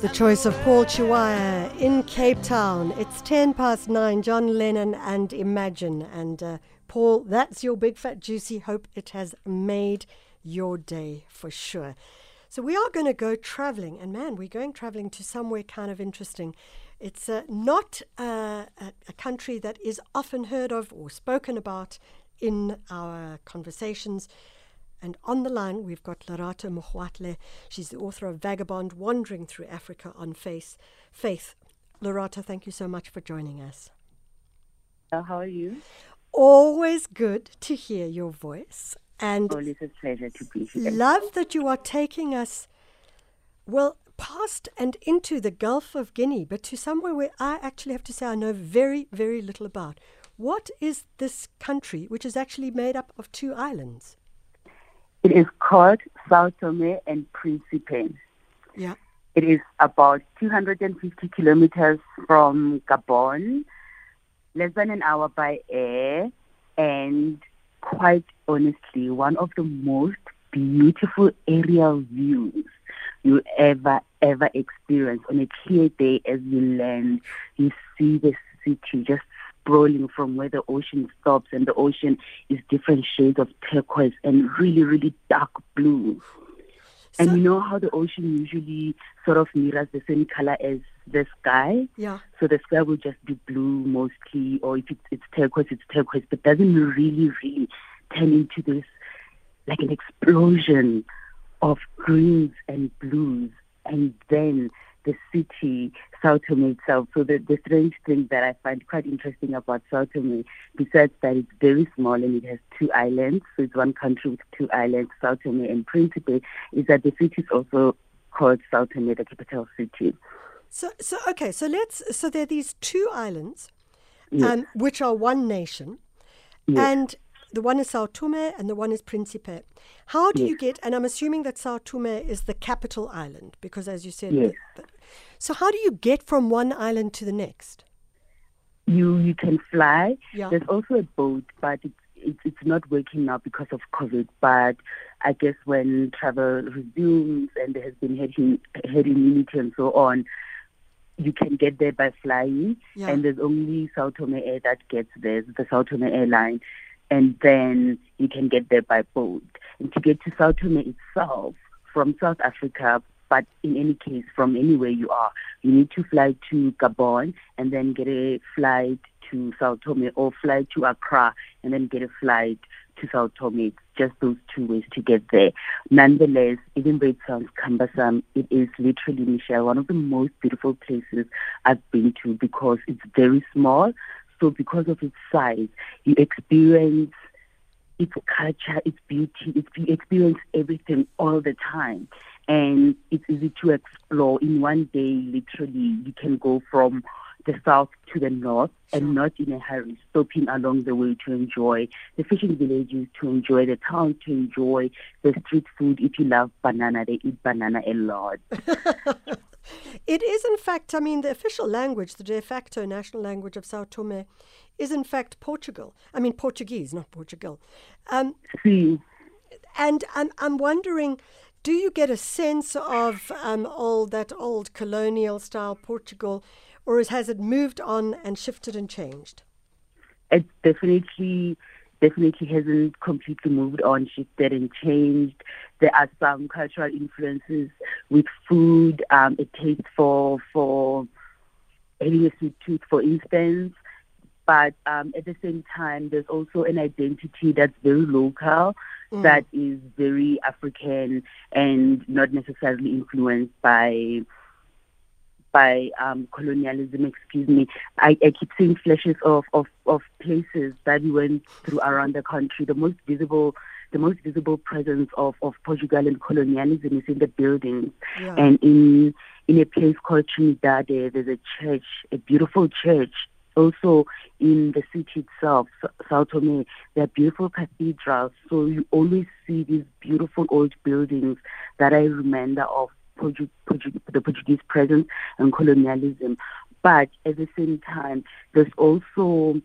The choice of Paul Chiwaya in Cape Town. It's 10 past 9, John Lennon and Imagine. And uh, Paul, that's your big fat juicy. Hope it has made your day for sure. So we are going to go traveling. And man, we're going traveling to somewhere kind of interesting. It's uh, not uh, a, a country that is often heard of or spoken about in our conversations. And on the line, we've got Lerato Mogoatlhe. She's the author of Vagabond Wandering Through Africa on Face, Faith. Lerato, thank you so much for joining us. Uh, how are you? Always good to hear your voice. And Always a pleasure to be here. love that you are taking us, well, past and into the Gulf of Guinea, but to somewhere where I actually have to say I know very, very little about. What is this country, which is actually made up of two islands? It is called Sao Tome and Principe. Yeah. It is about 250 kilometers from Gabon, less than an hour by air, and quite honestly, one of the most beautiful aerial views you ever, ever experience. On a clear day as you land, you see the city just sprawling from where the ocean stops, and the ocean is different shades of turquoise and really, really dark blue. And So- you know how the ocean usually sort of mirrors the same color as the sky? Yeah. So the sky will just be blue mostly, or if it's, it's turquoise, it's turquoise, but doesn't really, really turn into this like an explosion of greens and blues, and then the city, Sao Tome itself. So the, the strange thing that I find quite interesting about Sao Tome, besides that it's very small and it has two islands, so it's one country with two islands, Sao Tome and Principe, is that the city is also called Sao Tome, the capital city. So, so okay, so let's. So there are these two islands, Yes. um, which are one nation, Yes. and the one is Sao Tome and the one is Principe. How do you get? And I'm assuming that Sao Tome is the capital island because, as you said, Yes. the- the- so how do you get from one island to the next? you you can fly. Yeah. There's also a boat, but it's it's it's not working now because of COVID. But I guess when travel resumes and there has been herd, im- herd immunity and so on, you can get there by flying. Yeah. And there's only Sao Tome Air that gets there, the Sao Tome Airline. And then you can get there by boat. And to get to Sao Tome itself from South Africa, but in any case, from anywhere you are, you need to fly to Gabon and then get a flight to Sao Tome or fly to Accra and then get a flight to Sao Tome. It's just those two ways to get there. Nonetheless, even though it sounds cumbersome, it is literally, Michelle, one of the most beautiful places I've been to because it's very small. So because of its size, you experience its culture, its beauty, its, you experience everything all the time. And it's easy to explore. In one day, literally, you can go from the south to the north and not in a hurry, stopping along the way to enjoy the fishing villages, to enjoy the town, to enjoy the street food. If you love banana, they eat banana a lot. It is, in fact, I mean, the official language, the de facto national language of Sao Tome, is in fact Portugal. I mean, Portuguese, not Portugal. Um, See, And I'm, I'm wondering, do you get a sense of um, old that old colonial style Portugal, or has it moved on and shifted and changed? it definitely definitely hasn't completely moved on, shifted and changed. There are some cultural influences with food, um, a taste for for having a sweet tooth, for instance. But um, at the same time, there's also an identity that's very local, that is very African and not necessarily influenced by by um, colonialism, excuse me. I, I keep seeing flashes of, of, of places that we went through around the country. The most visible the most visible presence of, of Portugal and colonialism is in the buildings. Yeah. And in in a place called Trindade, there's a church, a beautiful church. Also in the city itself, Sao Tome, there are beautiful cathedrals. So you always see these beautiful old buildings that I remember of Portu- Portu- the Portuguese presence and colonialism. But at the same time, there's also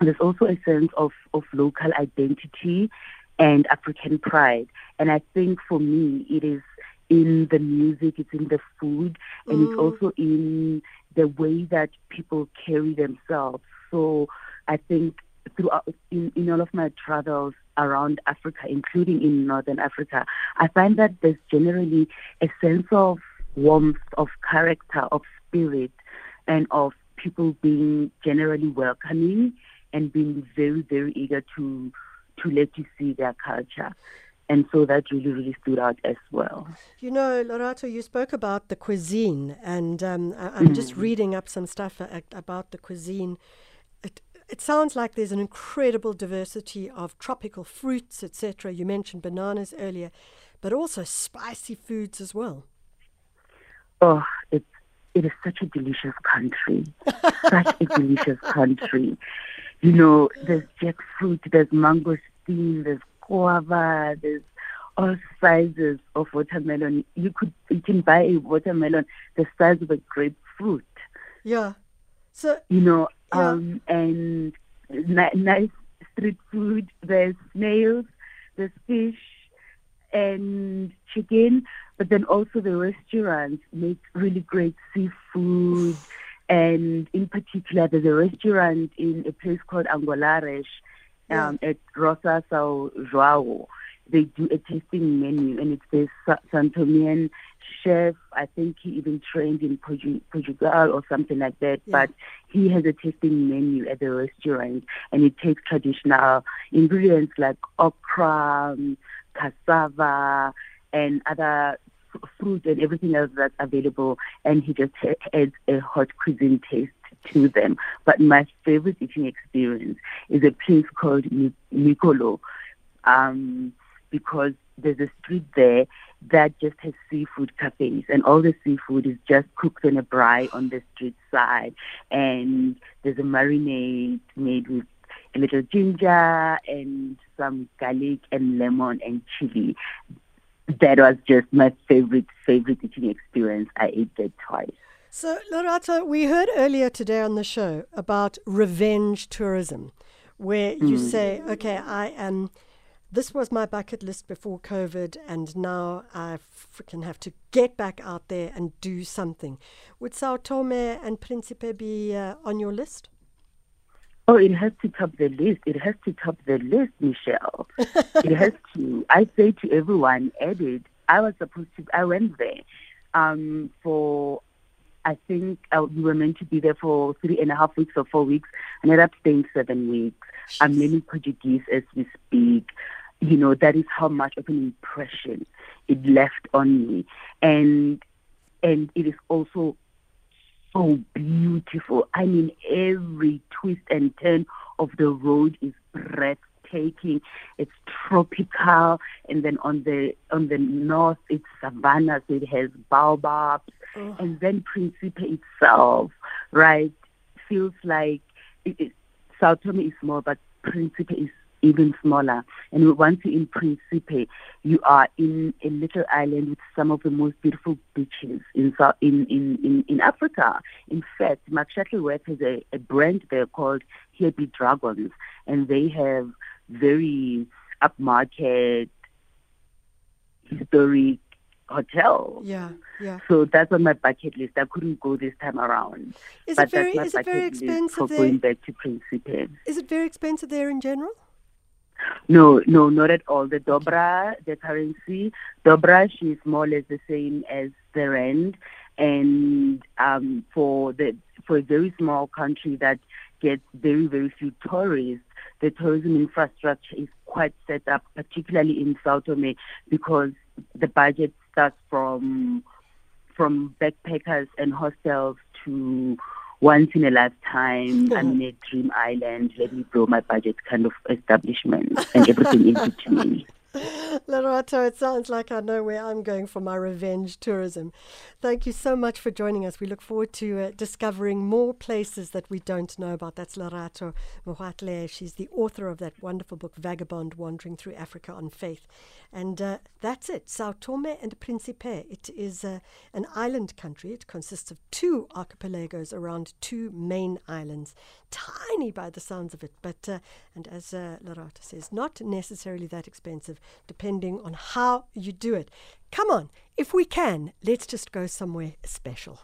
there's also a sense of, of local identity and African pride. And I think for me, it is in the music, it's in the food, and Mm. it's also in the way that people carry themselves. So I think throughout in, in all of my travels around Africa, including in Northern Africa, I find that there's generally a sense of warmth, of character, of spirit, and of people being generally welcoming and being very, very eager to to let you see their culture. And so that really, really stood out as well. You know, Lerato, you spoke about the cuisine, and um, I, I'm just Mm. reading up some stuff about the cuisine. It, sounds like there's an incredible diversity of tropical fruits, etc. You mentioned bananas earlier, but also spicy foods as well. Oh, it's it is such a delicious country. such a delicious country. You know, there's jackfruit, there's mangosteen, there's guava, there's all sizes of watermelon. You could you can buy a watermelon the size of a grapefruit. Yeah. So, You know, Yeah. um, and ni- nice street food. There's snails, there's fish, and chicken. But then also the restaurants make really great seafood. And in particular, there's a restaurant in a place called Angolares um, at Roça Sao Joao. They do a tasting menu, and it's the Sa- Santomian chef. I think he even trained in Portu- Portugal or something like that. Yeah. But he has a tasting menu at the restaurant, and it takes traditional ingredients like okra, um, cassava, and other fruit and everything else that's available, and he just adds a haute cuisine taste to them. But my favorite eating experience is a place called Nicolo, um, because there's a street there that just has seafood cafes, and all the seafood is just cooked in a braai on the street side, and there's a marinade made with a little ginger and some garlic and lemon and chili. That was just my favorite, favorite eating experience. I ate that twice. so Lerato, we heard earlier today on the show about revenge tourism, where you mm. say, okay, I am. This was my bucket list before COVID, and now I freaking have to get back out there and do something. Would Sao Tome and Principe be uh, on your list? Oh, it has to top the list. It has to top the list, Michelle. it has to. I say to everyone, edit. I was supposed to. I went there um, for. I think uh, we were meant to be there for three and a half weeks or four weeks. And I ended up staying seven weeks. I'm learning Portuguese as we speak. You know that is how much of an impression it left on me, and and it is also so beautiful. I mean, every twist and turn of the road is breathtaking. It's tropical, and then on the on the north, it's savanna, so it has baobabs, Oh. and then Principe itself, right, feels like it, it, Sao Tome is small, but Principe is even smaller. And once you're in Principe, you are in a little island with some of the most beautiful beaches in in, in, in, in Africa. In fact, Mark Shuttleworth has a, a brand there called Here Be Dragons, and they have very upmarket, historic hotel. Yeah, yeah. So that's on my bucket list. I couldn't go this time around. Is but it very that's is my it very expensive there? going back to Principe. Is it very expensive there in general? No, no, not at all. The Dobra, the currency, Dobra, she's more or less the same as the rand. And um, for the for a very small country that gets very very few tourists, the tourism infrastructure is quite set up, particularly in Sao Tome, because the budget starts from from backpackers and hostels to once in a lifetime, I'm in a dream island, let me blow my budget kind of establishment and everything in between. Lerato, it sounds like I know where I'm going for my revenge tourism. Thank you so much for joining us. We look forward to uh, discovering more places that we don't know about. That's Lerato Mogoatlhe. She's the author of that wonderful book, Vagabond Wandering Through Africa on Faith. And uh, that's it, Sao Tome and Principe. It is uh, an island country. It consists of two archipelagos around two main islands, tiny by the sounds of it, but, uh, and as uh, Lerato says, not necessarily that expensive depending on how you do it. Come on, if we can, let's just go somewhere special.